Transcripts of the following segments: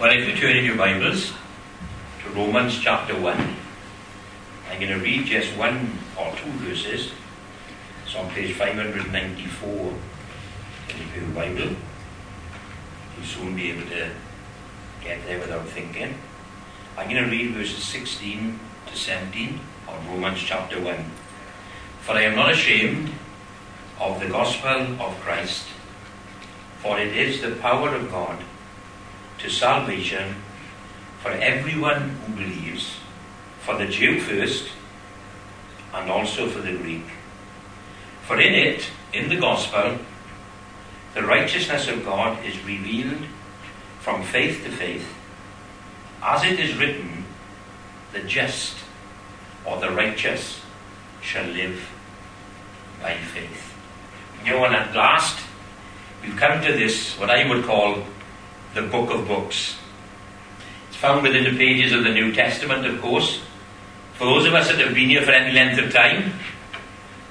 Well, if you turn in your Bibles to Romans chapter 1, I'm going to read just one or two verses. It's on page 594 in your Bible. You'll soon be able to get there without thinking. I'm going to read verses 16 to 17 of Romans chapter 1. For I am not ashamed of the gospel of Christ, for it is the power of God to salvation for everyone who believes, for the Jew first, and also for the Greek. For in it, in the gospel, the righteousness of God is revealed from faith to faith, as it is written, the just or the righteous shall live by faith. You know, and at last, we've come to this, what I would call the book of books. It's found within the pages of the New Testament, of course. For those of us that have been here for any length of time,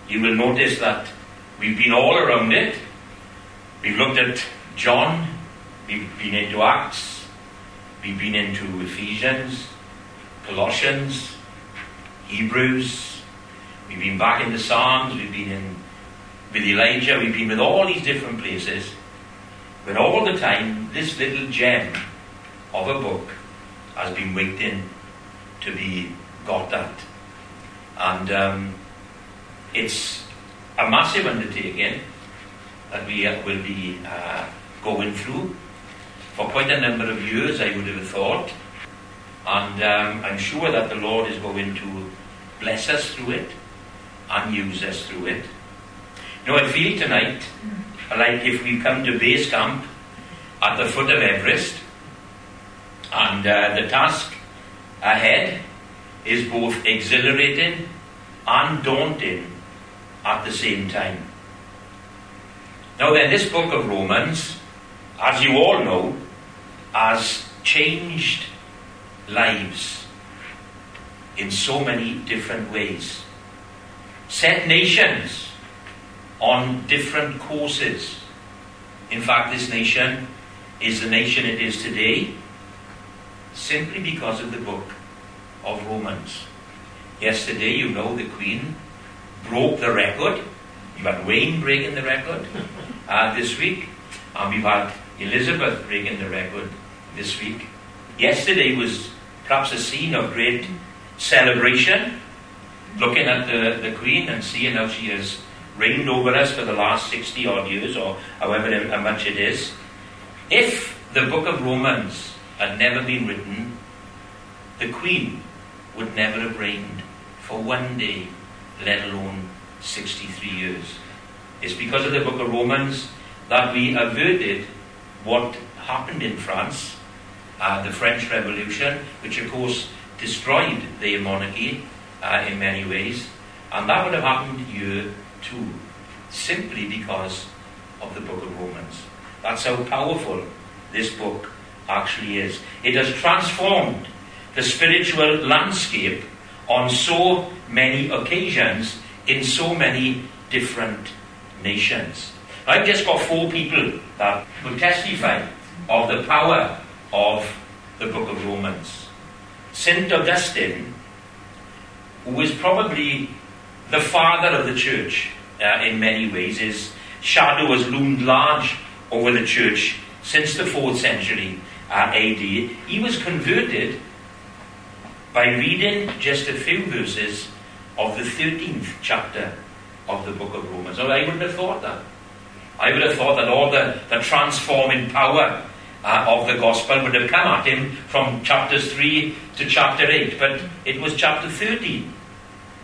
you will notice that we've been all around it. We've looked at John, we've been into Acts, we've been into Ephesians, Colossians, Hebrews, we've been back in the Psalms, we've been in with Elijah, we've been with all these different places. But all the time, this little gem of a book has been waiting to be got at. And um, it's a massive undertaking that we uh, will be uh, going through for quite a number of years, I would have thought. And um, I'm sure that the Lord is going to bless us through it and use us through it. You know, I feel tonight like if we come to base camp at the foot of Everest, and uh, the task ahead is both exhilarating and daunting at the same time. Now, then, this book of Romans, as you all know, has changed lives in so many different ways, set nations on different courses. In fact, this nation is the nation it is today simply because of the book of Romans. Yesterday, you know, the Queen broke the record. You had Wayne breaking the record uh, this week, and we've had Elizabeth breaking the record this week. Yesterday was perhaps a scene of great celebration, looking at the, the Queen and seeing how she has reigned over us for the last 60 odd years or however much it is, if the book of Romans had never been written, the Queen would never have reigned for one day, let alone 63 years. It's because of the book of Romans that we averted what happened in France, uh, the French Revolution, which of course destroyed the monarchy uh, in many ways, and that would have happened year 2, simply because of the book of Romans. That's how powerful this book actually is. It has transformed the spiritual landscape on so many occasions in so many different nations. I've just got four people that will testify of the power of the book of Romans. St. Augustine, who is probably the father of the church uh, in many ways. His shadow has loomed large over the church since the 4th century uh, AD. He was converted by reading just a few verses of the 13th chapter of the book of Romans. Now, I wouldn't have thought that. I would have thought that all the, the transforming power uh, of the gospel would have come at him from chapters 3 to chapter 8. But it was chapter 13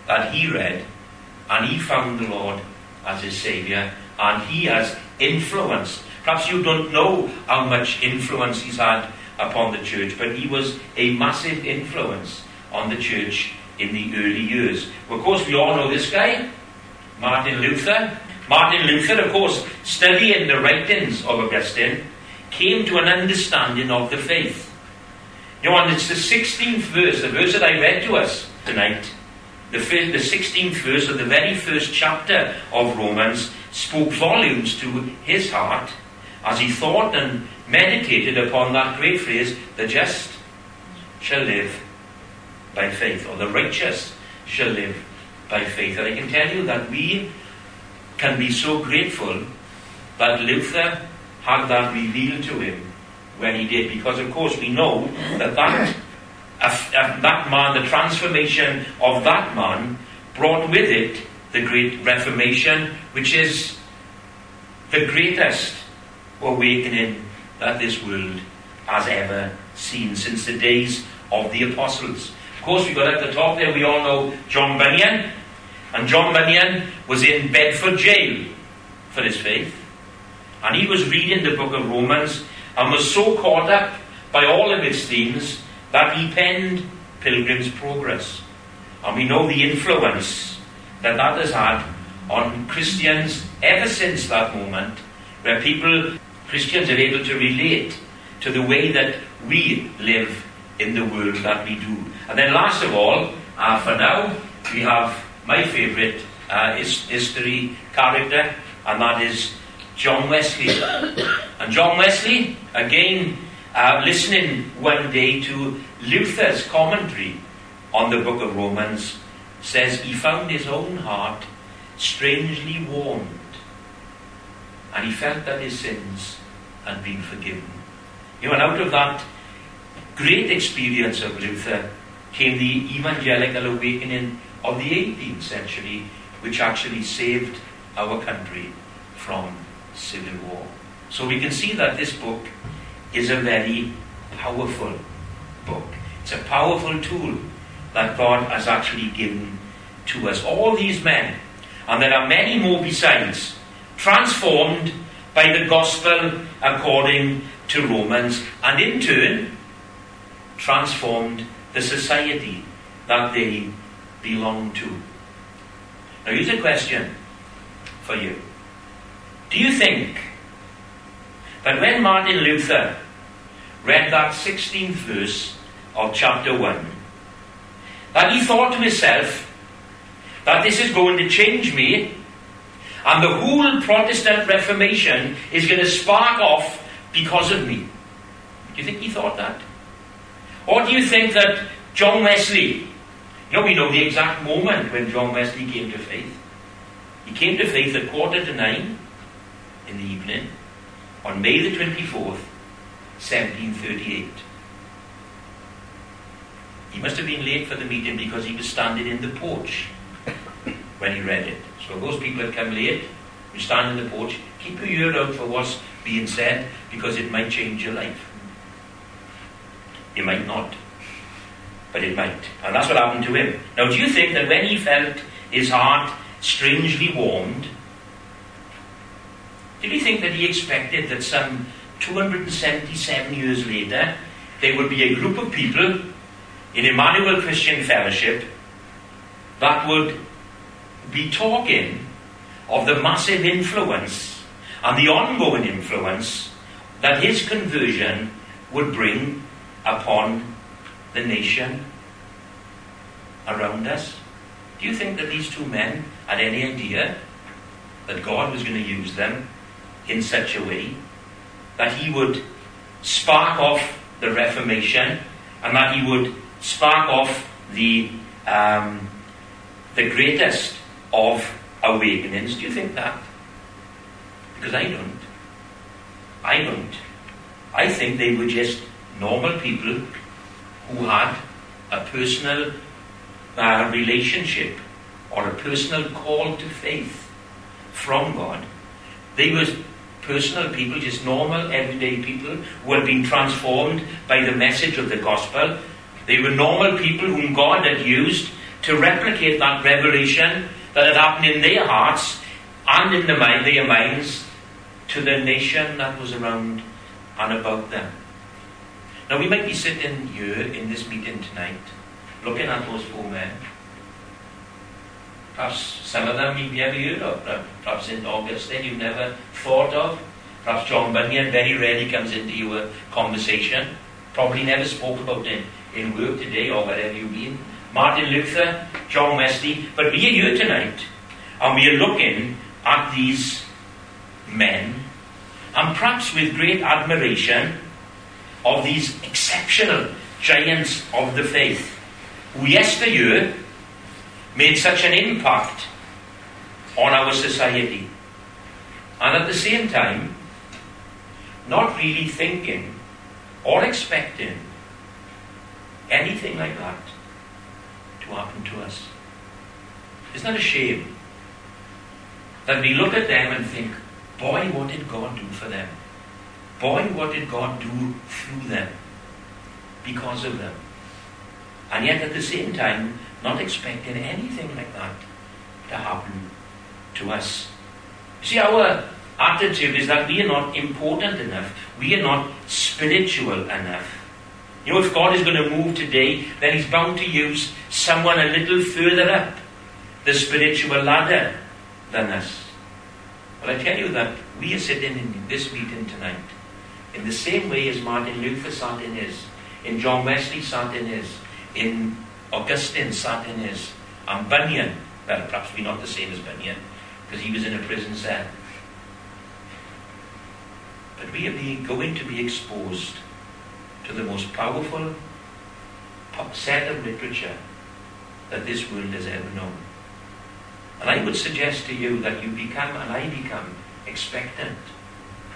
that he read, and he found the Lord as his Saviour, and he has influenced. Perhaps you don't know how much influence he's had upon the church, but he was a massive influence on the church in the early years. Well, of course, we all know this guy, Martin Luther. Martin Luther, of course, studying the writings of Augustine, came to an understanding of the faith. You know, and it's the 16th verse, the verse that I read to us tonight the, first, the 16th verse of the very first chapter of Romans spoke volumes to his heart as he thought and meditated upon that great phrase, the just shall live by faith, or the righteous shall live by faith. And I can tell you that we can be so grateful that Luther had that revealed to him when he did, because of course we know that that, that man, the transformation of that man, brought with it the great Reformation, which is the greatest awakening that this world has ever seen since the days of the apostles. Of course, we've got at the top there, we all know John Bunyan. And John Bunyan was in Bedford jail for his faith. And he was reading the book of Romans and was so caught up by all of its themes that he penned Pilgrim's Progress. And we know the influence that that has had on Christians ever since that moment, where people, Christians, are able to relate to the way that we live in the world that we do. And then, last of all, uh, for now, we have my favourite uh, history character, and that is John Wesley. and John Wesley, again, uh, listening one day to Luther's commentary on the book of Romans, says he found his own heart strangely warmed, and he felt that his sins had been forgiven. You know, and out of that great experience of Luther came the evangelical awakening of the 18th century, which actually saved our country from civil war. So we can see that this book is a very powerful book. It's a powerful tool that God has actually given to us. All these men, and there are many more besides, transformed by the gospel according to Romans, and in turn transformed the society that they belong to. Now, here's a question for you. Do you think that when Martin Luther read that 16th verse of chapter 1, that he thought to himself that this is going to change me and the whole Protestant Reformation is going to spark off because of me? Do you think he thought that? Or do you think that John Wesley, you know, we know the exact moment when John Wesley came to faith. He came to faith at quarter to nine in the evening on May the 24th, 1738. He must have been late for the meeting because he was standing in the porch when he read it. So those people that come late, you stand in the porch, keep your ear out for what's being said because it might change your life. It might not, but it might. And that's what happened to him. Now, do you think that when he felt his heart strangely warmed, did he think that he expected that some 277 years later there would be a group of people in Emmanuel Christian Fellowship that would be talking of the massive influence and the ongoing influence that his conversion would bring upon the nation around us? Do you think that these two men had any idea that God was going to use them in such a way that he would spark off the Reformation and that he would spark off the, um, the greatest of awakenings? Do you think that? Because I don't. I don't. I think they were just normal people who had a personal uh, relationship or a personal call to faith from God. They were personal people, just normal, everyday people who had been transformed by the message of the gospel. They were normal people whom God had used to replicate that revelation that had happened in their hearts and in the mind, their minds to the nation that was around and about them. Now, we might be sitting here in this meeting tonight looking at those four men. Perhaps some of them you've never heard of. Perhaps St. Augustine you've never thought of. Perhaps John Bunyan very rarely comes into your conversation. Probably never spoke about him in work today or wherever you've been. Martin Luther, John Wesley. But we are here tonight and we are looking at these men and perhaps with great admiration of these exceptional giants of the faith who yesteryear made such an impact on our society. And at the same time, not really thinking or expecting anything like that to happen to us. Isn't that a shame? That we look at them and think, boy, what did God do for them? Boy, what did God do through them? Because of them. And yet at the same time, not expecting anything like that to happen to us. See, our attitude is that we are not important enough. We are not spiritual enough. You know, if God is going to move today, then He's bound to use someone a little further up the spiritual ladder than us. But I tell you that we are sitting in this meeting tonight in the same way as Martin Luther sat in his, in John Wesley sat in his, in Augustine sat in his, and Bunyan, well, perhaps we're not the same as Bunyan, because he was in a prison cell. But we are being, going to be exposed to the most powerful set of literature that this world has ever known. And I would suggest to you that you become, and I become, expectant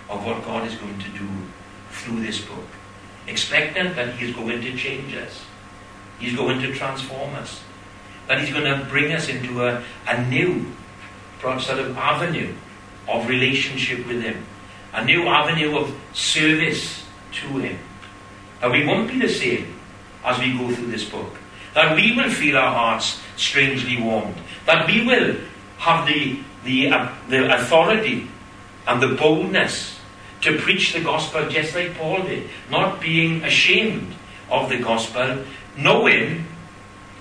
of what God is going to do through this book. Expectant that He is going to change us. He's going to transform us. That He's going to bring us into a, a new sort of avenue of relationship with Him, a new avenue of service to Him. That we won't be the same as we go through this book. That we will feel our hearts strangely warmed. That we will have the, the, uh, the authority and the boldness to preach the gospel just like Paul did, not being ashamed of the gospel, knowing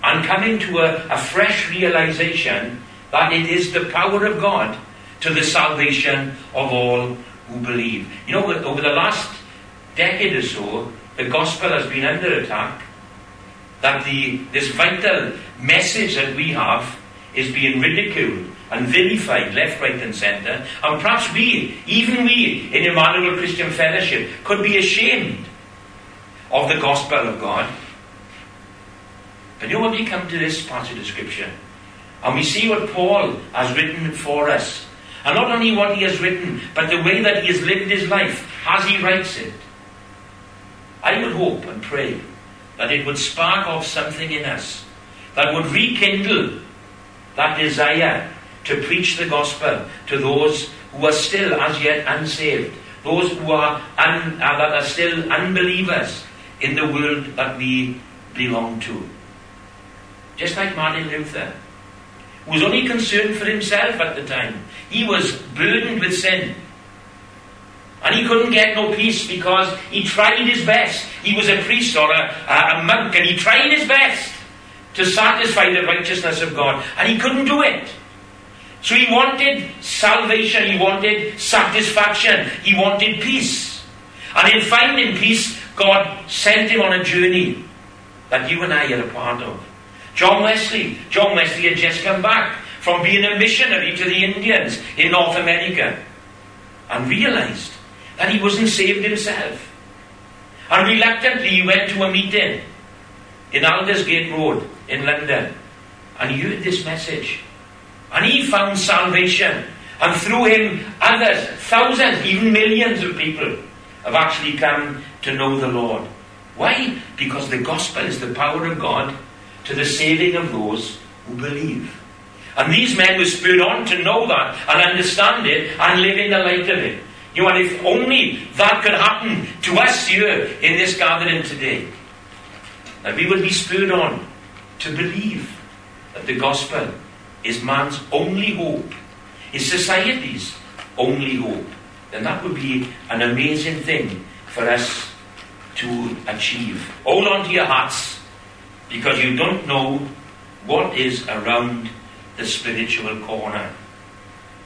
and coming to a, a fresh realization that it is the power of God to the salvation of all who believe. You know, over the last decade or so, the gospel has been under attack. That the, this vital message that we have is being ridiculed and vilified left, right, and centre. And perhaps we, even we in Emmanuel Christian Fellowship, could be ashamed of the gospel of God. But you know when we come to this passage of the Scripture, and we see what Paul has written for us, and not only what he has written, but the way that he has lived his life as he writes it, I would hope and pray that it would spark off something in us that would rekindle that desire to preach the gospel to those who are still as yet unsaved, those who are un, uh, that are still unbelievers in the world that we belong to. Just like Martin Luther, who was only concerned for himself at the time. He was burdened with sin. And he couldn't get no peace because he tried his best. He was a priest or a, a, monk and he tried his best to satisfy the righteousness of God. And he couldn't do it. So he wanted salvation, he wanted satisfaction, he wanted peace. And in finding peace, God sent him on a journey that you and I are a part of. John Wesley, John Wesley had just come back from being a missionary to the Indians in North America and realized that he wasn't saved himself. And reluctantly he went to a meeting in Aldersgate Road in London and he heard this message. And he found salvation. And through him, others, thousands, even millions of people have actually come to know the Lord. Why? Because the gospel is the power of God to the saving of those who believe. And these men were spurred on to know that and understand it and live in the light of it. You know, and if only that could happen to us here in this gathering today, that we would be spurred on to believe that the gospel is man's only hope, is society's only hope, then that would be an amazing thing for us to achieve. Hold on to your hearts because you don't know what is around the spiritual corner.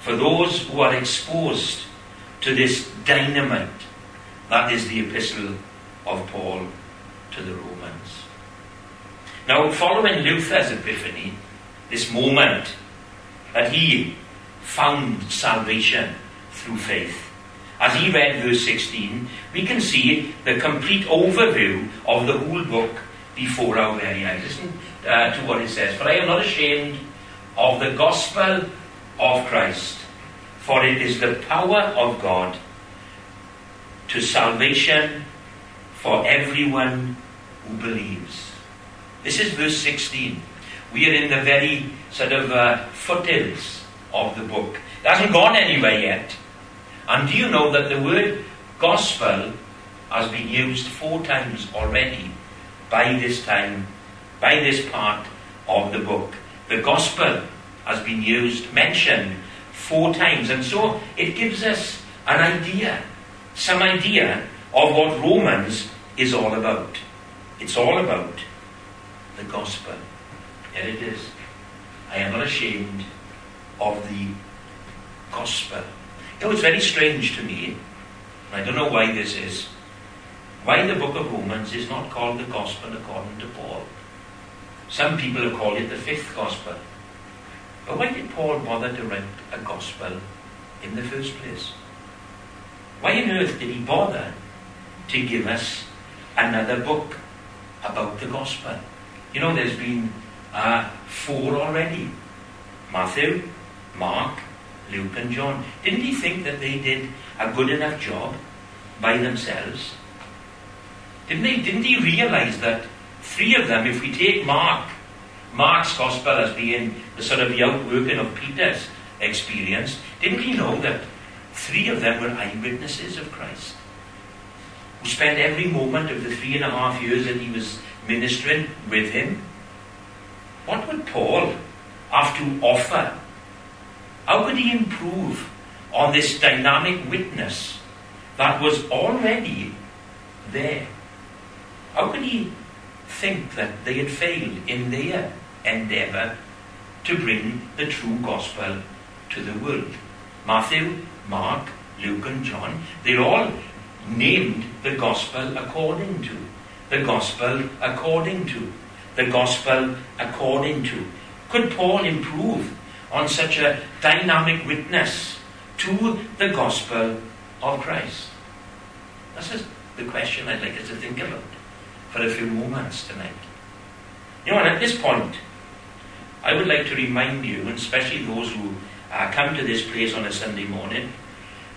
For those who are exposed to this dynamite. That is the epistle of Paul to the Romans. Now, following Luther's epiphany, this moment that he found salvation through faith, as he read verse 16, we can see the complete overview of the whole book before our very eyes. Listen uh, to what it says. For I am not ashamed of the gospel of Christ, for it is the power of God to salvation for everyone who believes. This is verse 16. We are in the very sort of uh, foothills of the book. It hasn't gone anywhere yet. And do you know that the word gospel has been used four times already by this time, by this part of the book? The gospel has been used, mentioned four times. And so it gives us an idea, some idea of what Romans is all about. It's all about the gospel. Here it is. I am not ashamed of the gospel. You know, it's very strange to me, I don't know why this is, why the book of Romans is not called the gospel according to Paul. Some people have called it the fifth gospel. But why did Paul bother to write a gospel in the first place? Why on earth did he bother to give us another book about the gospel? You know, there's been uh, four already Matthew, Mark, Luke and John. Didn't he think that they did a good enough job by themselves? Didn't, they, didn't he realize that three of them, if we take Mark, Mark's gospel as being the sort of the outworking of Peter's experience, didn't he know that three of them were eyewitnesses of Christ? Who spent every moment of the three and a half years that he was ministering with him? What would Paul have to offer how could he improve on this dynamic witness that was already there? How could he think that they had failed in their endeavour to bring the true gospel to the world? Matthew, Mark, Luke, and John, they're all named the gospel according to. The gospel according to. The gospel according to. Could Paul improve on such a dynamic witness to the gospel of Christ? This is the question I'd like us to think about for a few moments tonight. You know, and at this point, I would like to remind you, and especially those who uh, come to this place on a Sunday morning,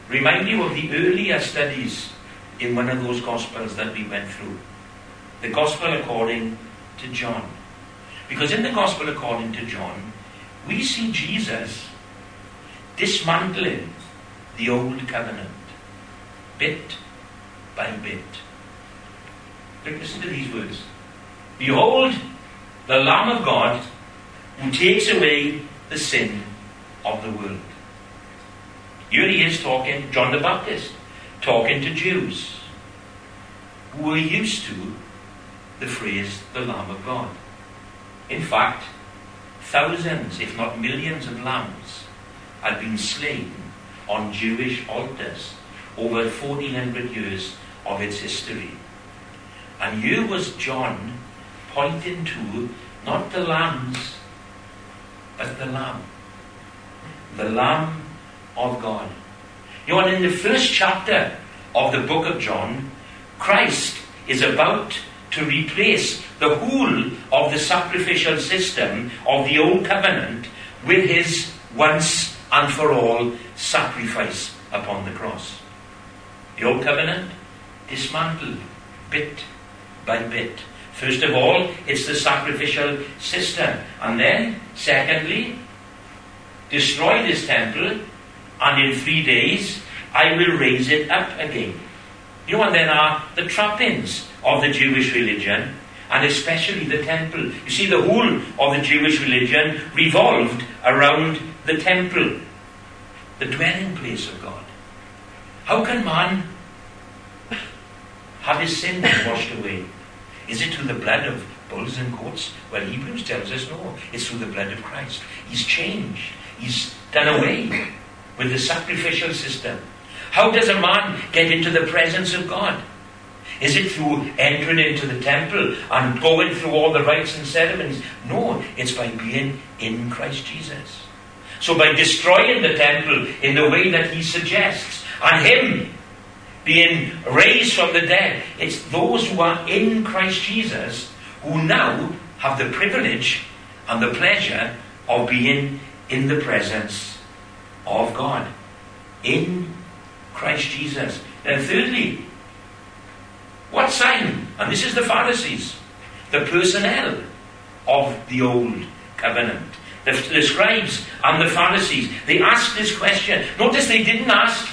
remind you of the earlier studies in one of those Gospels that we went through. The Gospel according to John. Because in the Gospel according to John, we see Jesus dismantling the old covenant bit by bit. Listen to these words. Behold, the Lamb of God who takes away the sin of the world. Here he is talking, John the Baptist, talking to Jews who were used to the phrase the Lamb of God. In fact, thousands, if not millions, of lambs had been slain on Jewish altars over 1400 years of its history. And here was John pointing to not the lambs, but the Lamb. The Lamb of God. You know, in the first chapter of the book of John, Christ is about to replace the whole of the sacrificial system of the Old Covenant with his once and for all sacrifice upon the cross. The Old Covenant dismantled bit by bit. First of all, it's the sacrificial system. And then, secondly, destroy this temple, and in three days I will raise it up again. You and then are the trappings of the Jewish religion, and especially the temple. You see, the whole of the Jewish religion revolved around the temple, the dwelling place of God. How can man have his sins washed away? Is it through the blood of bulls and goats? Well, Hebrews tells us no. It's through the blood of Christ. He's changed. He's done away with the sacrificial system. How does a man get into the presence of God? Is it through entering into the temple and going through all the rites and ceremonies? No, it's by being in Christ Jesus. So by destroying the temple in the way that he suggests, and him being raised from the dead. It's those who are in Christ Jesus who now have the privilege and the pleasure of being in the presence of God. In Christ Jesus. Then, thirdly, what sign? And this is the Pharisees, the personnel of the old covenant. The, the scribes and the Pharisees, they asked this question. Notice they didn't ask,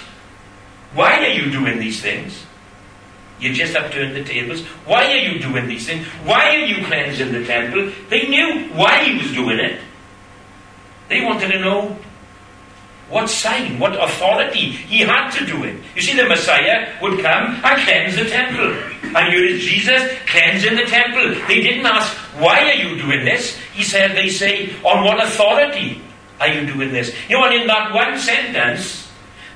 why are you doing these things? You just have turned the tables. Why are you doing these things? Why are you cleansing the temple? They knew why he was doing it. They wanted to know what sign, what authority he had to do it. You see, the Messiah would come and cleanse the temple. And here is Jesus cleansing the temple. They didn't ask, why are you doing this? He said, they say, on what authority are you doing this? You know, and in that one sentence,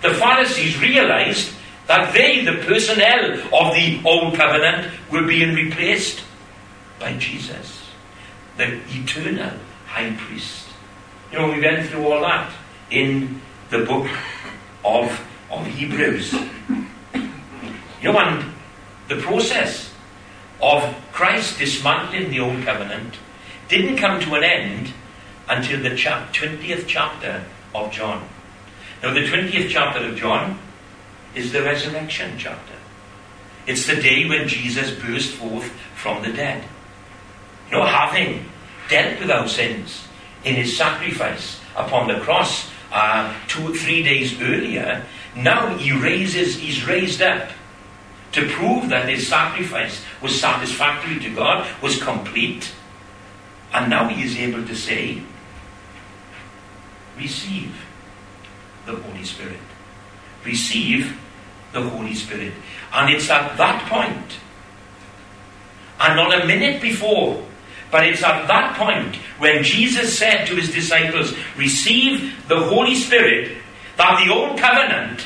the Pharisees realized that they, the personnel of the Old Covenant, were being replaced by Jesus, the eternal high priest. You know, we went through all that in the book of, of Hebrews. You know, and the process of Christ dismantling the Old Covenant didn't come to an end until the 20th chapter of John. Now, the 20th chapter of John is the resurrection chapter. It's the day when Jesus burst forth from the dead. Know, having dealt with our sins in his sacrifice upon the cross uh, two or three days earlier, now he raises, he's raised up to prove that his sacrifice was satisfactory to God, was complete. And now he is able to say, receive the Holy Spirit. Receive the Holy Spirit. And it's at that point, and not a minute before, but it's at that point when Jesus said to his disciples, Receive the Holy Spirit, that the old covenant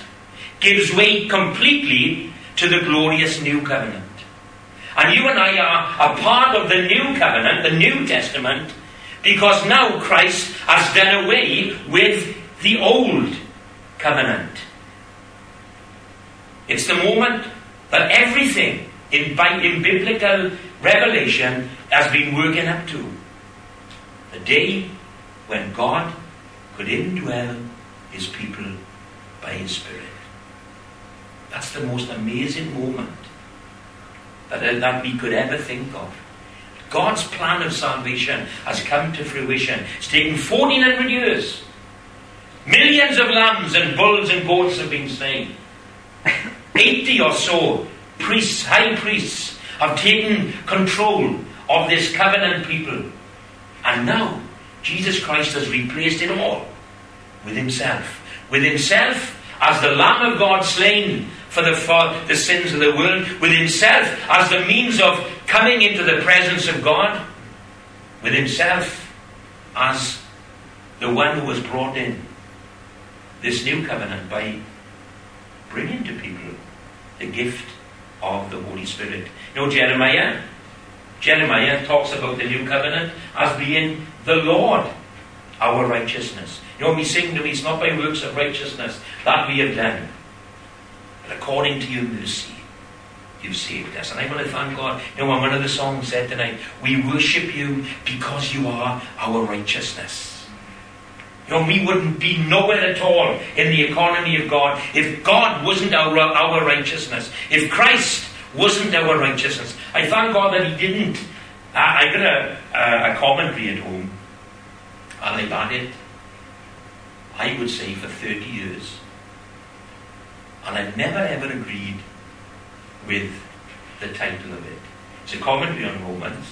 gives way completely to the glorious new covenant. And you and I are a part of the new covenant, the New Testament, because now Christ has done away with the old covenant. It's the moment that everything in, in biblical revelation has been working up to. The day when God could indwell his people by his Spirit. That's the most amazing moment that, uh, that we could ever think of. God's plan of salvation has come to fruition. It's taken 1400 years. Millions of lambs and bulls and goats have been slain. 80 or so priests, high priests, have taken control of this covenant people. And now, Jesus Christ has replaced it all with Himself. With Himself as the Lamb of God slain for the, for the sins of the world, with Himself as the means of coming into the presence of God, with Himself as the one who was brought in this new covenant by bringing to people the gift of the Holy Spirit. You know, Jeremiah? Jeremiah talks about the new covenant as being the Lord, our righteousness. You know, we sing to me, it's not by works of righteousness that we have done, but according to your mercy, you've saved us. And I want to thank God. You know, one of the songs said tonight, we worship you because you are our righteousness. Know, we wouldn't be nowhere at all in the economy of God if God wasn't our, our righteousness. If Christ wasn't our righteousness. I thank God that He didn't. I, I got a, a, a commentary at home, and I've it, I would say, for 30 years. And I've never ever agreed with the title of it. It's a commentary on Romans,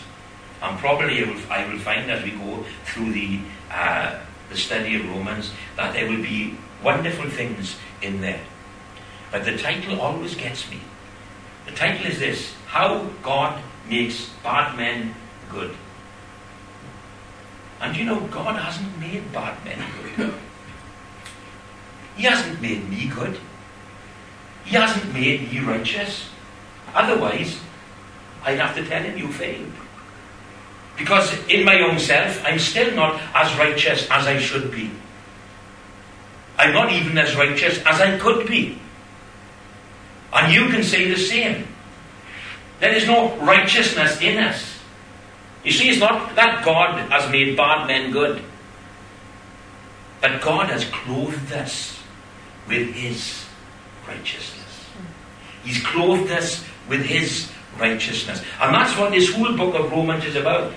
and probably I will, I will find as we go through the uh, the study of Romans that there will be wonderful things in there. But the title always gets me. The title is this How God Makes Bad Men Good. And you know, God hasn't made bad men good. He hasn't made me good. He hasn't made me righteous. Otherwise, I'd have to tell him you failed. Because in my own self, I'm still not as righteous as I should be. I'm not even as righteous as I could be. And you can say the same. There is no righteousness in us. You see, it's not that God has made bad men good, but God has clothed us with His righteousness. He's clothed us with His righteousness. And that's what this whole book of Romans is about.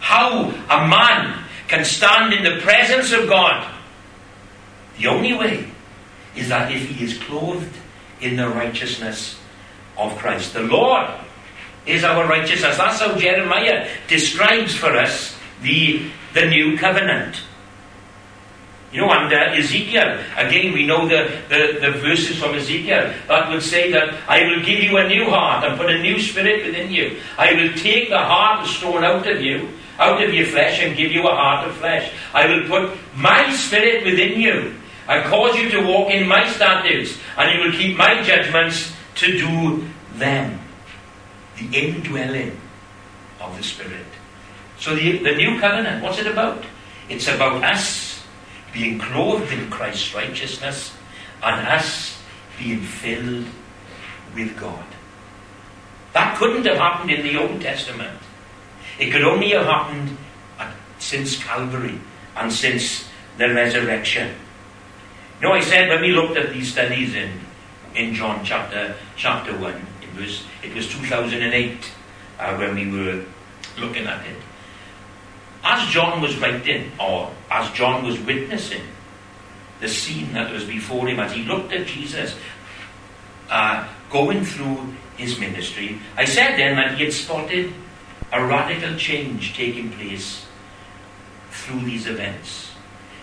How a man can stand in the presence of God. The only way is that if he is clothed in the righteousness of Christ. The Lord is our righteousness. That's how Jeremiah describes for us the, the new covenant. You know, under uh, Ezekiel, again, we know the, the, the, verses from Ezekiel that would say that I will give you a new heart and put a new spirit within you. I will take the heart of stone out of you, out of your flesh, and give you a heart of flesh. I will put my spirit within you and cause you to walk in my statutes, and you will keep my judgments to do them. The indwelling of the Spirit. So the, the new covenant, what's it about? It's about us being clothed in Christ's righteousness and us being filled with God. That couldn't have happened in the Old Testament. It could only have happened since Calvary and since the resurrection. You know, I said when we looked at these studies in, in John chapter, chapter 1, it was, it was 2008 uh, when we were looking at it. As John was writing, or as John was witnessing the scene that was before him, as he looked at Jesus uh, going through his ministry, I said then that he had spotted a radical change taking place through these events.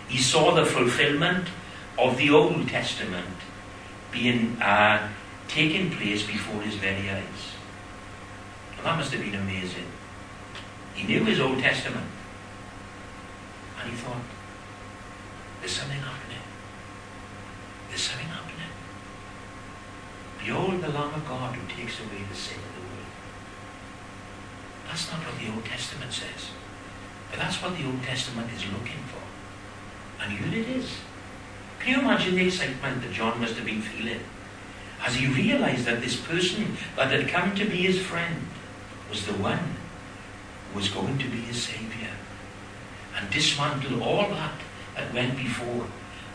He saw the fulfillment of the Old Testament being uh, taking place before his very eyes. And that must have been amazing. He knew his Old Testament. He thought, there's something happening. There's something happening. Behold the Lamb of God who takes away the sin of the world. That's not what the Old Testament says. But that's what the Old Testament is looking for. And here it is. Can you imagine the excitement that John must have been feeling as he realized that this person that had come to be his friend was the one who was going to be his Savior and dismantle all that that went before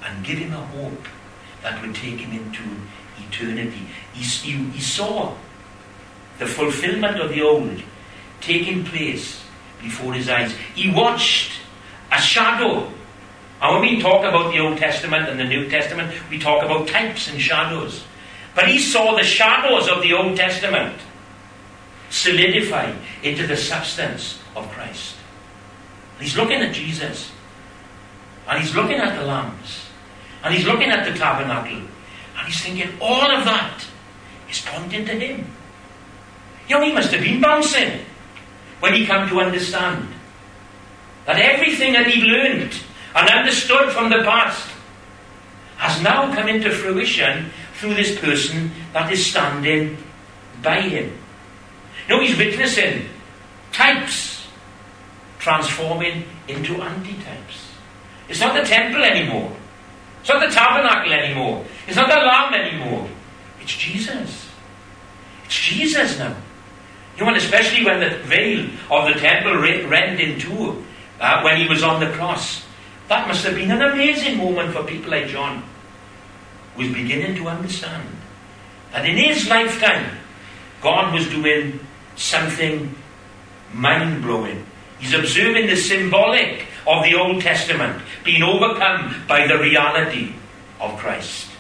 and give him a hope that would take him into eternity. He, he, he saw the fulfillment of the old taking place before his eyes. He watched a shadow and when we talk about the Old Testament and the New Testament, we talk about types and shadows. But he saw the shadows of the Old Testament solidify into the substance of Christ. He's looking at Jesus. And he's looking at the lambs. And he's looking at the tabernacle. And he's thinking, all of that is pointing to him. You know, he must have been bouncing when he came to understand that everything that he learned and understood from the past has now come into fruition through this person that is standing by him. You know, he's witnessing types transforming into antitypes. It's not the temple anymore. It's not the tabernacle anymore. It's not the lamb anymore. It's Jesus. It's Jesus now. You know, and especially when the veil of the temple rent in two uh, when he was on the cross. That must have been an amazing moment for people like John, who was beginning to understand that in his lifetime, God was doing something mind blowing. He's observing the symbolic of the Old Testament being overcome by the reality of Christ.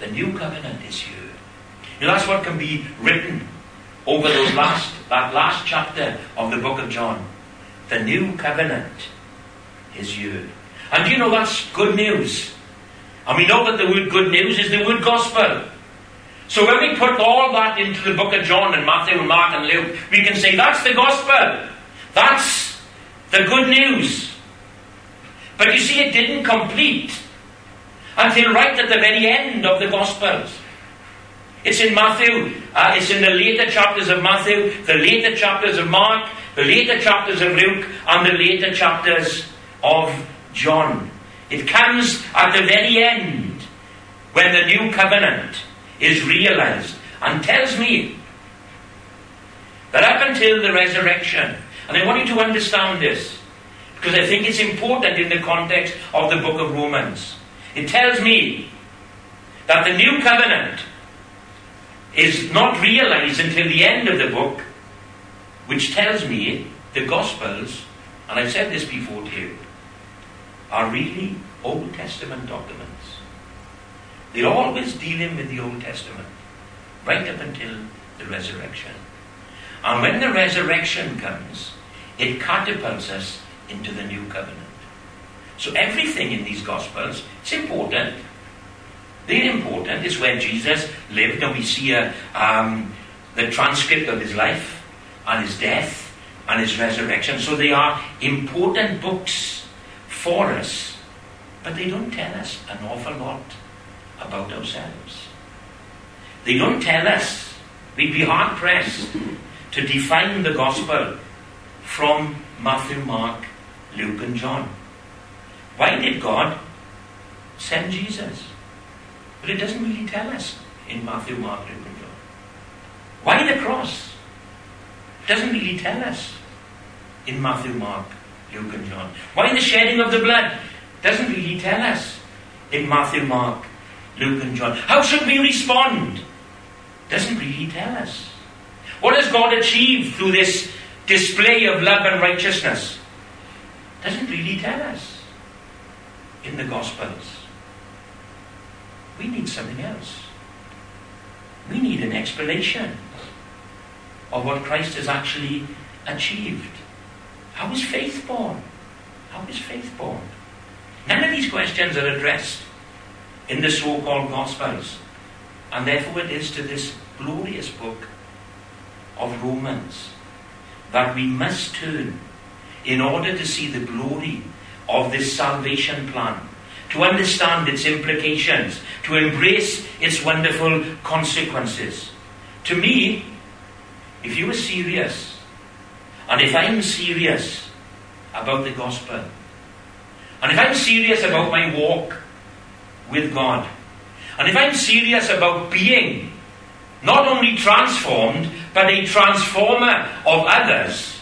The new covenant is here. You that's what can be written over those last that last chapter of the book of John. The new covenant is you. And you know that's good news. And we know that the word good news is the word gospel. So when we put all that into the book of John and Matthew and Mark and Luke, we can say that's the gospel. That's the good news. But you see, it didn't complete until right at the very end of the Gospels. It's in Matthew, uh, it's in the later chapters of Matthew, the later chapters of Mark, the later chapters of Luke, and the later chapters of John. It comes at the very end when the new covenant is realized and tells me that up until the resurrection, and I want you to understand this, because I think it's important in the context of the book of Romans. It tells me that the new covenant is not realized until the end of the book, which tells me the Gospels, and I've said this before to you, are really Old Testament documents. They're always dealing with the Old Testament, right up until the resurrection. And when the resurrection comes, it catapults us into the new covenant. So everything in these Gospels, it's important. They're important. It's where Jesus lived, and we see a, um, the transcript of his life and his death and his resurrection. So they are important books for us, but they don't tell us an awful lot about ourselves. They don't tell us. We'd be hard pressed to define the gospel from Matthew, Mark, Luke, and John. Why did God send Jesus? But it doesn't really tell us in Matthew, Mark, Luke, and John. Why the cross? It doesn't really tell us in Matthew, Mark, Luke, and John. Why the shedding of the blood? It doesn't really tell us in Matthew, Mark, Luke, and John. How should we respond? Doesn't really tell us. What has God achieved through this display of love and righteousness? Doesn't really tell us in the Gospels. We need something else. We need an explanation of what Christ has actually achieved. How is faith born? How is faith born? None of these questions are addressed in the so called Gospels. And therefore, it is to this glorious book of Romans that we must turn in order to see the glory of this salvation plan, to understand its implications, to embrace its wonderful consequences. To me, if you are serious, and if I'm serious about the gospel, and if I'm serious about my walk with God, and if I'm serious about being not only transformed, but a transformer of others,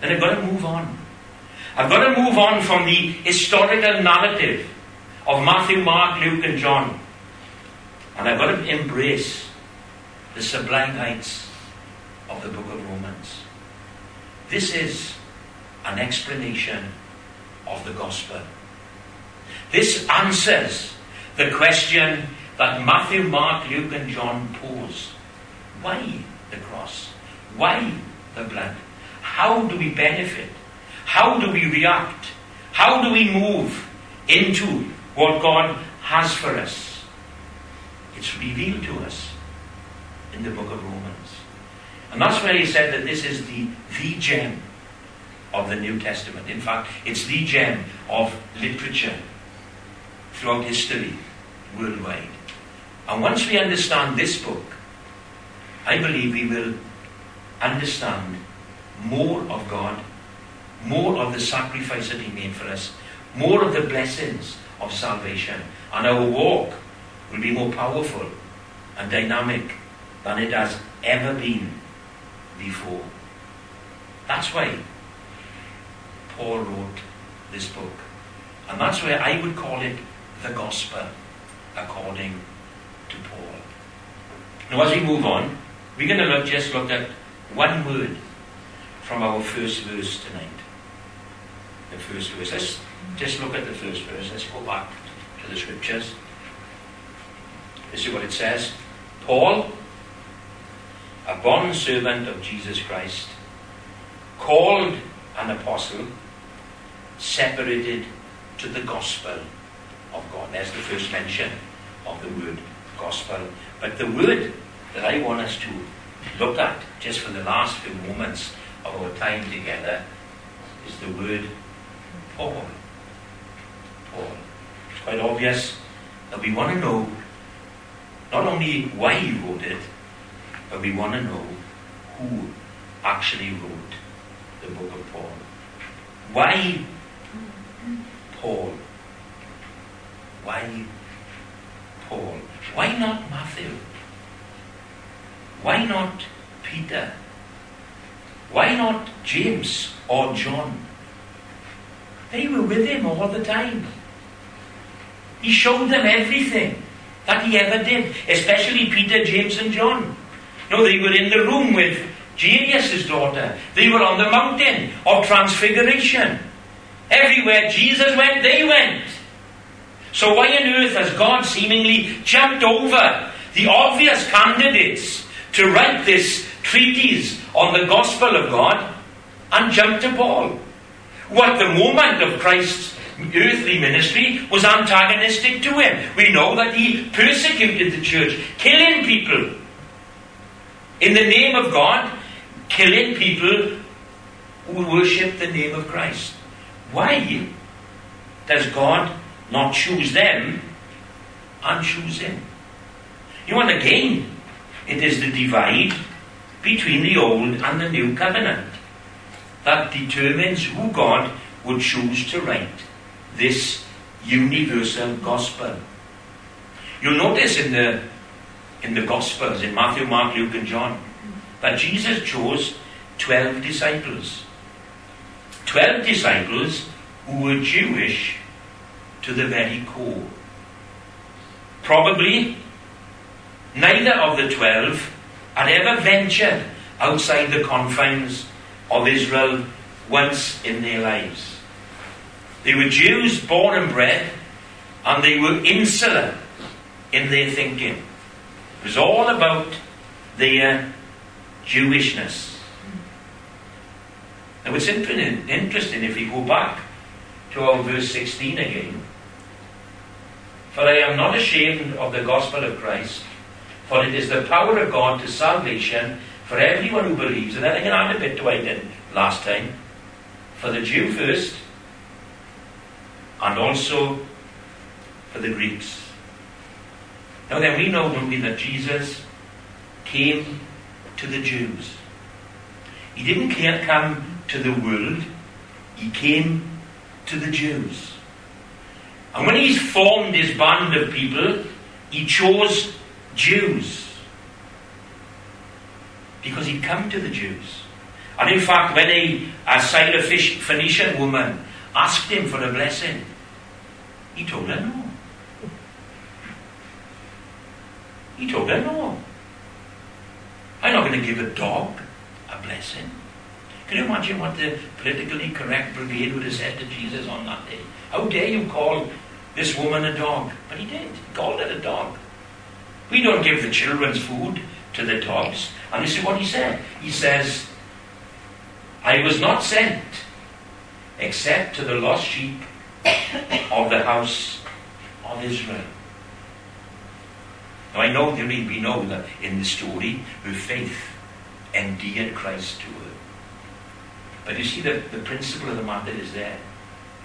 then I've got to move on. I've got to move on from the historical narrative of Matthew, Mark, Luke, and John. And I've got to embrace the sublime heights of the book of Romans. This is an explanation of the gospel. This answers the question that Matthew, Mark, Luke, and John pose. Why the cross? Why the blood? How do we benefit? How do we react? How do we move into what God has for us? It's revealed to us in the book of Romans. And that's why he said that this is the, the gem of the New Testament. In fact, it's the gem of literature throughout history worldwide. And once we understand this book, I believe we will understand more of God, more of the sacrifice that He made for us, more of the blessings of salvation, and our walk will be more powerful and dynamic than it has ever been before. That's why Paul wrote this book. And that's why I would call it the gospel according to Paul. Now, as we move on, we're going to look, just look at one word from our first verse tonight. The first verse. Let's just look at the first verse. Let's go back to the scriptures. This is what it says Paul, a bond servant of Jesus Christ, called an apostle, separated to the gospel of God. There's the first mention of the word gospel. But the word that I want us to look at just for the last few moments of our time together is the word Paul. Paul. It's quite obvious that we want to know not only why he wrote it, but we want to know who actually wrote the book of Paul. Why Paul? Why Paul? Why not Matthew? Why not Peter? Why not James or John? They were with him all the time. He showed them everything that he ever did, especially Peter, James, and John. No, they were in the room with Jairus' daughter. They were on the mountain of transfiguration. Everywhere Jesus went, they went. So why on earth has God seemingly jumped over the obvious candidates to write this treatise on the gospel of God and jumped to Paul? What the moment of Christ's earthly ministry was antagonistic to him. We know that he persecuted the church, killing people in the name of God, killing people who worship the name of Christ. Why does God not choose them and choose him? You and again, it is the divide between the old and the new covenant that determines who God would choose to write this universal gospel. You'll notice in the in the Gospels, in Matthew, Mark, Luke, and John, that Jesus chose 12 disciples. 12 disciples who were Jewish to the very core. Probably neither of the 12 had ever ventured outside the confines of Israel once in their lives. They were Jews born and bred, and they were insular in their thinking. It was all about their Jewishness. Now it's interesting if we go back to our verse 16 again. For I am not ashamed of the gospel of Christ, for it is the power of God to salvation for everyone who believes. And then I can add a bit to what I did last time. For the Jew first, and also for the Greeks. Now then, we know, don't we, that Jesus came to the Jews. He didn't come to the world, he came to the Jews. And when he's formed his band of people, he chose Jews. Because he'd come to the Jews. And in fact, when a, a Syrophoenician woman asked him for a blessing, he told her no. He told her no. I'm not going to give a dog a blessing. Can you imagine what the politically correct brigade would have said to Jesus on that day? How dare you call this woman a dog? But he did. He called it a dog. We don't give the children's food to the dogs. And this is what he said. He says, I was not sent except to the lost sheep of the house of Israel. Now I know there we know that in the story her faith endeared Christ to her. But you see the, the principle of the matter is there.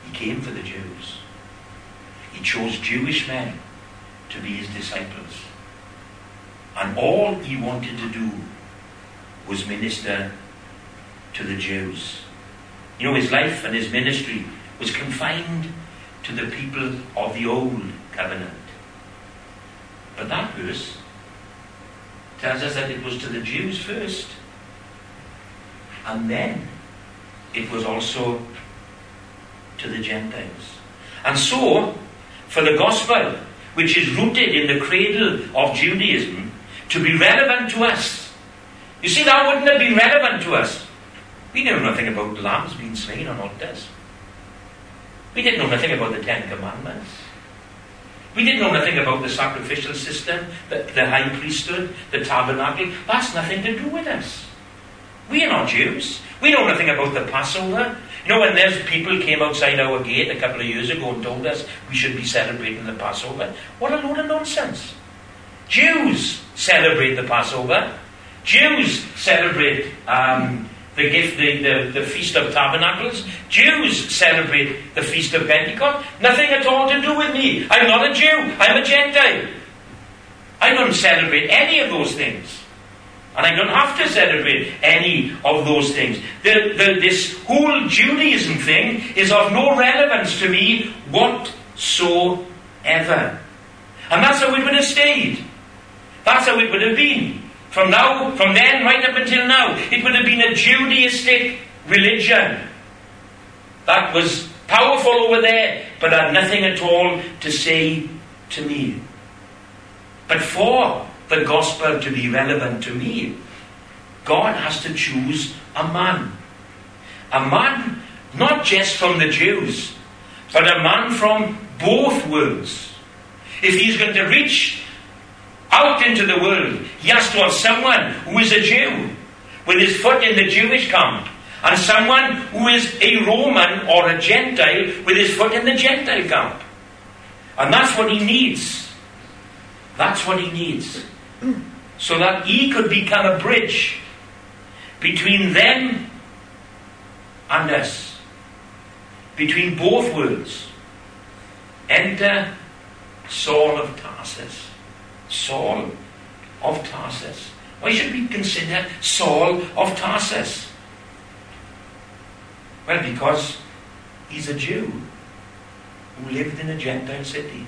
He came for the Jews. He chose Jewish men to be his disciples. And all he wanted to do was minister to the Jews. You know, his life and his ministry was confined to the people of the old covenant. But that verse tells us that it was to the Jews first. And then it was also to the Gentiles. And so, for the gospel, which is rooted in the cradle of Judaism, to be relevant to us, you see, that wouldn't have been relevant to us. We knew nothing about lambs being slain on altars. We didn't know nothing about the Ten Commandments. We didn't know nothing about the sacrificial system, the, the high priesthood, the tabernacle. That's nothing to do with us. We are not Jews. We know nothing about the Passover. You know, when there's people came outside our gate a couple of years ago and told us we should be celebrating the Passover, what a load of nonsense. Jews celebrate the Passover. Jews celebrate um, the gift, the, the, the Feast of Tabernacles. Jews celebrate the Feast of Pentecost. Nothing at all to do with me. I'm not a Jew. I'm a Gentile. I don't celebrate any of those things. And I don't have to celebrate any of those things. The, the, this whole Judaism thing is of no relevance to me whatsoever. And that's how it would have stayed. That's how it would have been. From now, from then right up until now, it would have been a Judaistic religion that was powerful over there, but had nothing at all to say to me. But for the gospel to be relevant to me, God has to choose a man. A man not just from the Jews, but a man from both worlds. If he's going to reach out into the world, he has to have someone who is a Jew, with his foot in the Jewish camp, and someone who is a Roman or a Gentile with his foot in the Gentile camp. And that's what he needs. That's what he needs. So that he could become a bridge between them and us. Between both worlds. Enter Saul of Tarsus. Saul of Tarsus. Why should we consider Saul of Tarsus? Well, because he's a Jew who lived in a Gentile city,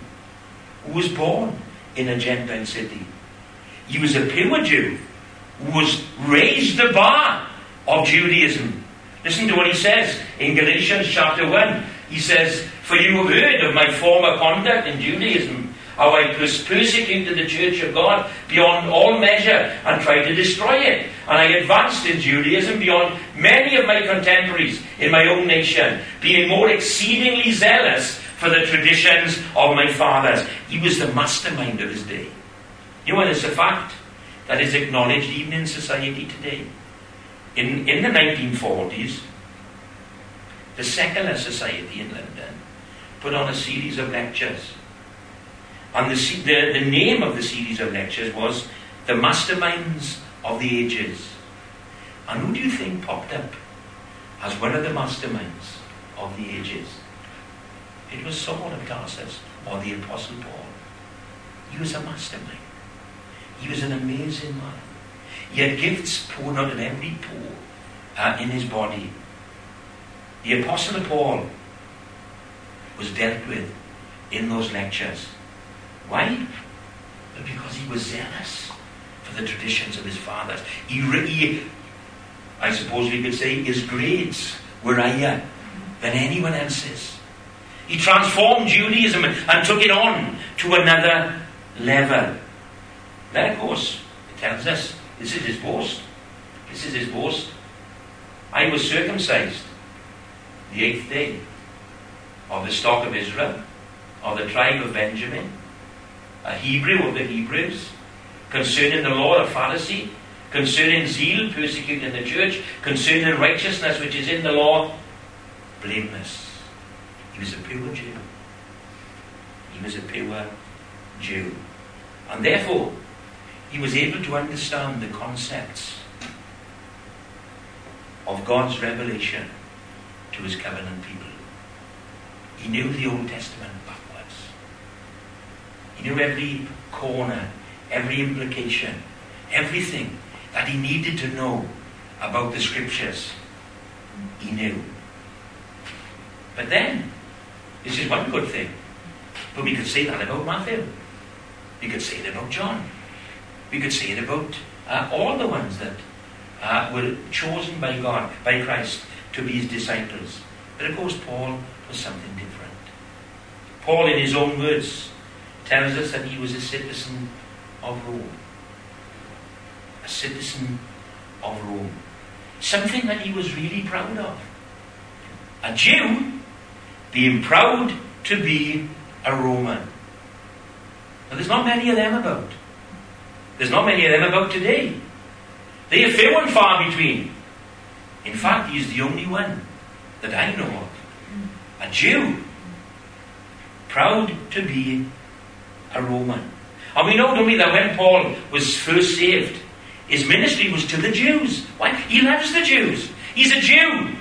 who was born in a Gentile city. He was a pure Jew who was raised the bar of Judaism. Listen to what he says in Galatians chapter 1. He says, For you have heard of my former conduct in Judaism, how I persecuted the church of God beyond all measure and tried to destroy it. And I advanced in Judaism beyond many of my contemporaries in my own nation, being more exceedingly zealous for the traditions of my fathers. He was the mastermind of his day. You know, it's a fact that is acknowledged even in society today. In, in the 1940s, the Secular Society in London put on a series of lectures. And the, the, the name of the series of lectures was The Masterminds of the Ages. And who do you think popped up as one of the masterminds of the ages? It was Saul of Tarsus or the Apostle Paul. He was a mastermind. He was an amazing man. He had gifts poured out of every pore uh, in his body. The Apostle Paul was dealt with in those lectures. Why? Because he was zealous for the traditions of his fathers. He, he I suppose we could say, his grades were higher than anyone else's. He transformed Judaism and took it on to another level. Then, of course, it tells us this is his boast. This is his boast. I was circumcised the eighth day of the stock of Israel, of the tribe of Benjamin, a Hebrew of the Hebrews, concerning the law of Pharisee, concerning zeal, persecuting the church, concerning righteousness which is in the law, blameless. He was a pure Jew. He was a pure Jew. And therefore, he was able to understand the concepts of God's revelation to his covenant people. He knew the Old Testament backwards. He knew every corner, every implication, everything that he needed to know about the scriptures. He knew. But then, this is one good thing. But we could say that about Matthew. We could say it about John. We could say it about uh, all the ones that uh, were chosen by God, by Christ, to be his disciples. But of course, Paul was something different. Paul, in his own words, tells us that he was a citizen of Rome. A citizen of Rome. Something that he was really proud of. A Jew being proud to be a Roman. Now, there's not many of them about. There's not many of them about today. They are few and far between. In fact, he is the only one that I know of. A Jew. Proud to be a Roman. And we know, don't we, that when Paul was first saved, his ministry was to the Jews. Why? He loves the Jews. He's a Jew.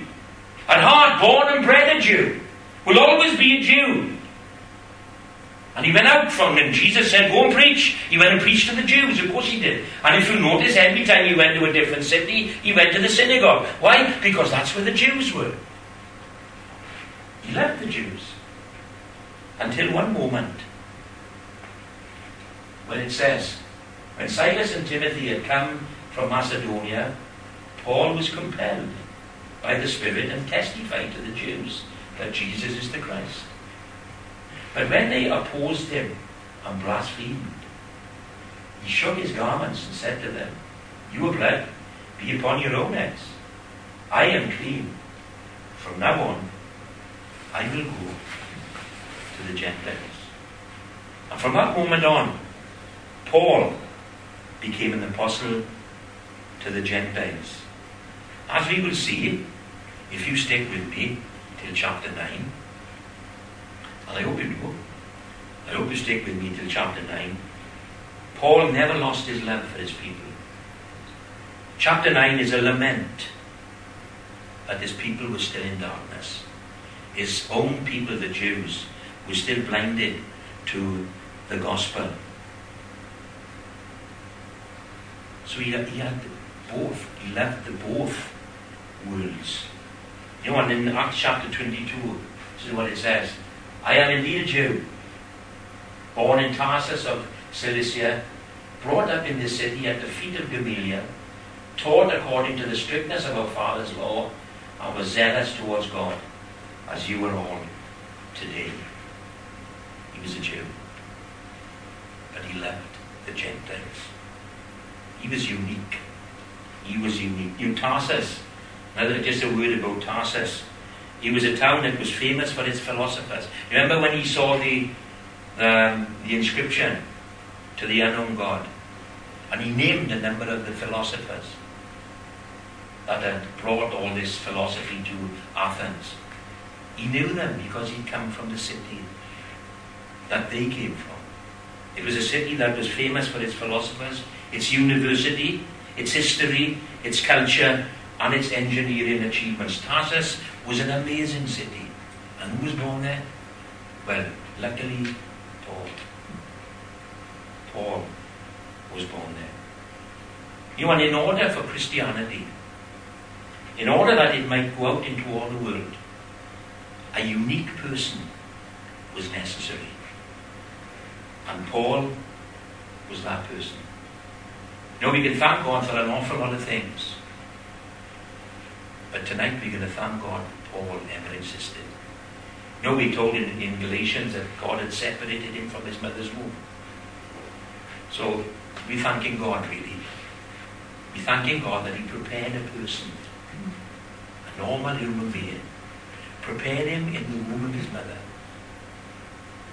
At heart, born and bred a Jew. Will always be a Jew. And he went out from them. Jesus said, Go and preach. He went and preached to the Jews. Of course he did. And if you notice, every time he went to a different city, he went to the synagogue. Why? Because that's where the Jews were. He loved the Jews. Until one moment, when it says, when Silas and Timothy had come from Macedonia, Paul was compelled by the Spirit and testified to the Jews that Jesus is the Christ. But when they opposed him and blasphemed, he shook his garments and said to them, You are blood be upon your own heads. I am clean. From now on, I will go to the Gentiles. And from that moment on, Paul became an apostle to the Gentiles. As we will see, if you stick with me till chapter 9, I hope you do, I hope you stick with me till chapter 9, Paul never lost his love for his people. Chapter 9 is a lament that his people were still in darkness. His own people, the Jews, were still blinded to the gospel. So he, he had both. He left the both worlds. You know, and in Acts chapter 22, this is what it says. I am indeed a Jew, born in Tarsus of Cilicia, brought up in this city at the feet of Gamaliel, taught according to the strictness of our father's law, and was zealous towards God, as you are all today. He was a Jew, but he loved the Gentiles. He was unique. He was unique. You Tarsus, another just a word about Tarsus. He was a town that was famous for its philosophers. Remember when he saw the um, the inscription to the unknown God, and he named a number of the philosophers that had brought all this philosophy to Athens. He knew them because he'd come from the city that they came from. It was a city that was famous for its philosophers, its university, its history, its culture, and its engineering achievements. Tarsus was an amazing city. And who was born there? Well, luckily, Paul. Paul was born there. You and in order for Christianity, in order that it might go out into all the world, a unique person was necessary. And Paul was that person. You know, we can thank God for an awful lot of things. But tonight we're going to thank God Paul ever insisted. You know, we told in, in Galatians that God had separated him from his mother's womb. So we're thanking God, really. We're thanking God that he prepared a person, a normal human being, prepared him in the womb of his mother,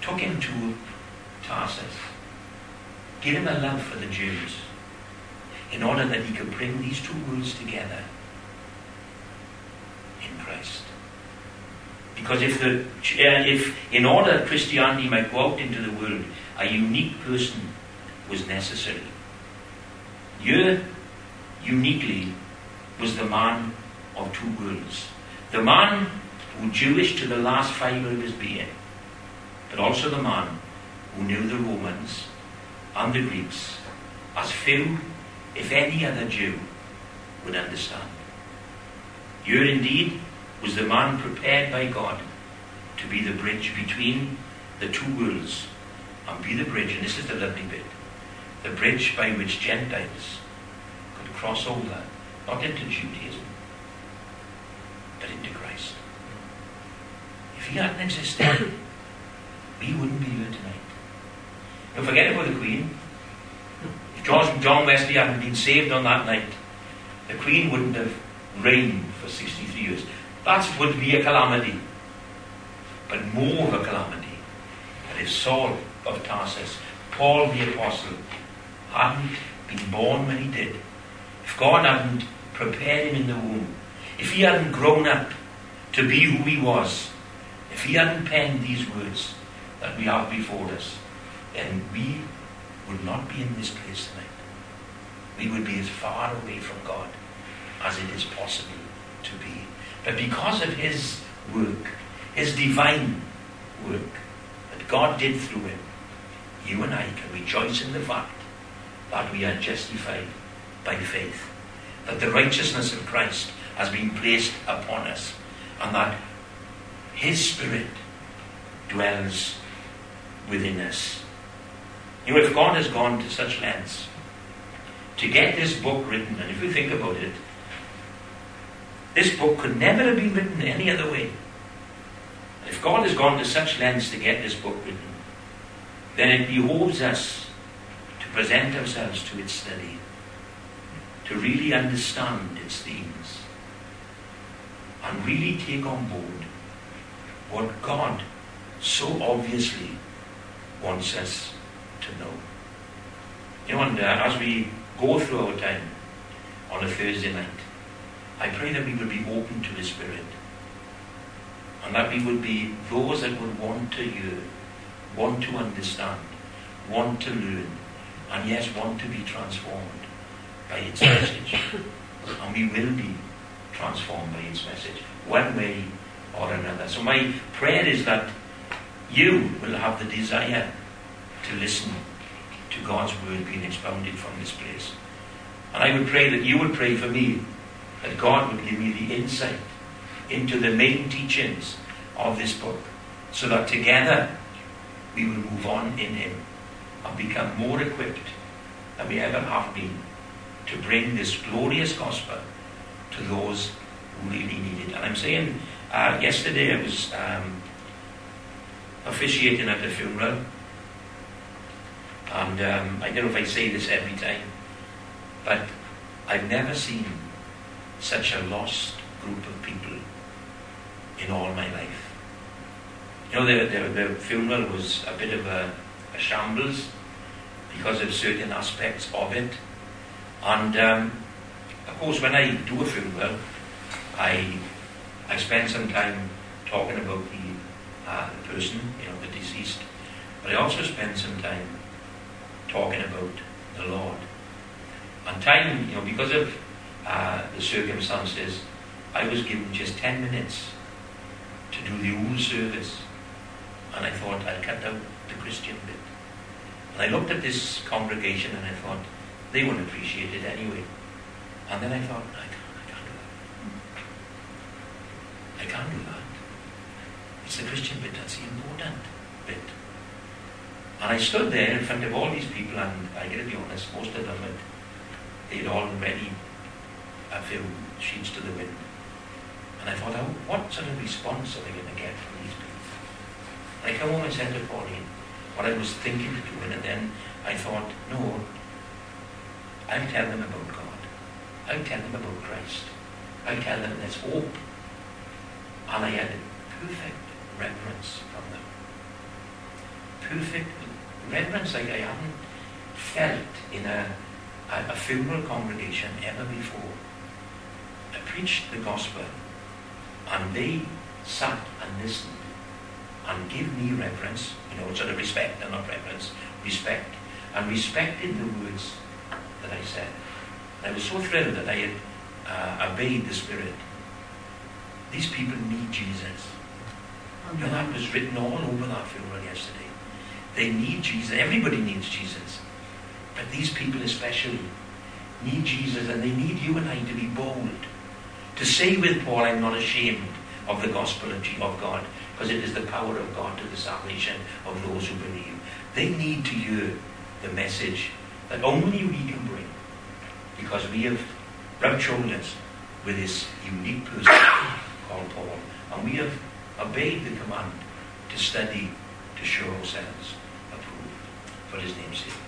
took him to Tarsus, gave him a love for the Jews, in order that he could bring these two worlds together in Christ. Because if the uh, if in order that Christianity might go out into the world, a unique person was necessary. You uniquely was the man of two worlds. The man who Jewish to the last fibre of his being, but also the man who knew the Romans and the Greeks as few, if any other Jew, would understand. You indeed was the man prepared by God to be the bridge between the two worlds and be the bridge, and this is the lovely bit, the bridge by which Gentiles could cross over, not into Judaism, but into Christ. If he hadn't existed, we wouldn't be here tonight. Don't forget about the Queen. If John Wesley hadn't been saved on that night, the Queen wouldn't have reigned for 63 years. That would be a calamity. But more of a calamity that if Saul of Tarsus, Paul the Apostle, hadn't been born when he did, if God hadn't prepared him in the womb, if he hadn't grown up to be who he was, if he hadn't penned these words that we have before us, then we would not be in this place tonight. We would be as far away from God as it is possible to be. But because of his work, his divine work that God did through him, you and I can rejoice in the fact that we are justified by faith, that the righteousness of Christ has been placed upon us, and that his Spirit dwells within us. You know, if God has gone to such lengths to get this book written, and if you think about it, this book could never have been written any other way. If God has gone to such lengths to get this book written, then it behoves us to present ourselves to its study, to really understand its themes, and really take on board what God so obviously wants us to know. You know, and uh, as we go through our time on a Thursday night, I pray that we would be open to His Spirit and that we would be those that would want to hear, want to understand, want to learn, and yes, want to be transformed by its message. And we will be transformed by its message, one way or another. So my prayer is that you will have the desire to listen to God's word being expounded from this place. And I would pray that you would pray for me, that God would give me the insight into the main teachings of this book, so that together we will move on in Him and become more equipped than we ever have been to bring this glorious gospel to those who really need it. And I'm saying, uh, yesterday I was um, officiating at a funeral, and um, I don't know if I say this every time, but I've never seen such a lost group of people in all my life. You know, the, the, the funeral was a bit of a, a, shambles because of certain aspects of it. And um, of course, when I do a funeral, I, I spend some time talking about the, uh, the person, you know, the deceased. But I also spend some time talking about the Lord. And time, you know, because of uh, the circumstances, I was given just 10 minutes to do the whole service. And I thought I'd cut out the Christian bit. And I looked at this congregation and I thought, they won't appreciate it anyway. And then I thought, I can't, I can't do that. I can't do that. It's the Christian bit that's the important bit. And I stood there in front of all these people, and I gotta be honest, most of them had they'd already a few sheets to the wind. And I thought, oh, what sort of response are they going to get from these people? I come home and said to Pauline what I was thinking of doing, and then I thought, no, I'll tell them about God. I'll tell them about Christ. I'll tell them there's hope. And I had perfect reverence from them. Perfect reverence like I haven't felt in a, a, a funeral congregation ever before. I preached the gospel and they sat and listened and gave me reverence, you know, sort of respect and not reverence, respect, and respected the words that I said. I was so thrilled that I had uh, obeyed the Spirit. These people need Jesus. And that was written all over that funeral yesterday. They need Jesus. Everybody needs Jesus. But these people especially need Jesus and they need you and I to be bold to say with Paul, I'm not ashamed of the gospel of God, because it is the power of God to the salvation of those who believe. They need to hear the message that only we can bring, because we have rubbed shoulders with this unique person called Paul, and we have obeyed the command to study, to show ourselves approved for his name's sake.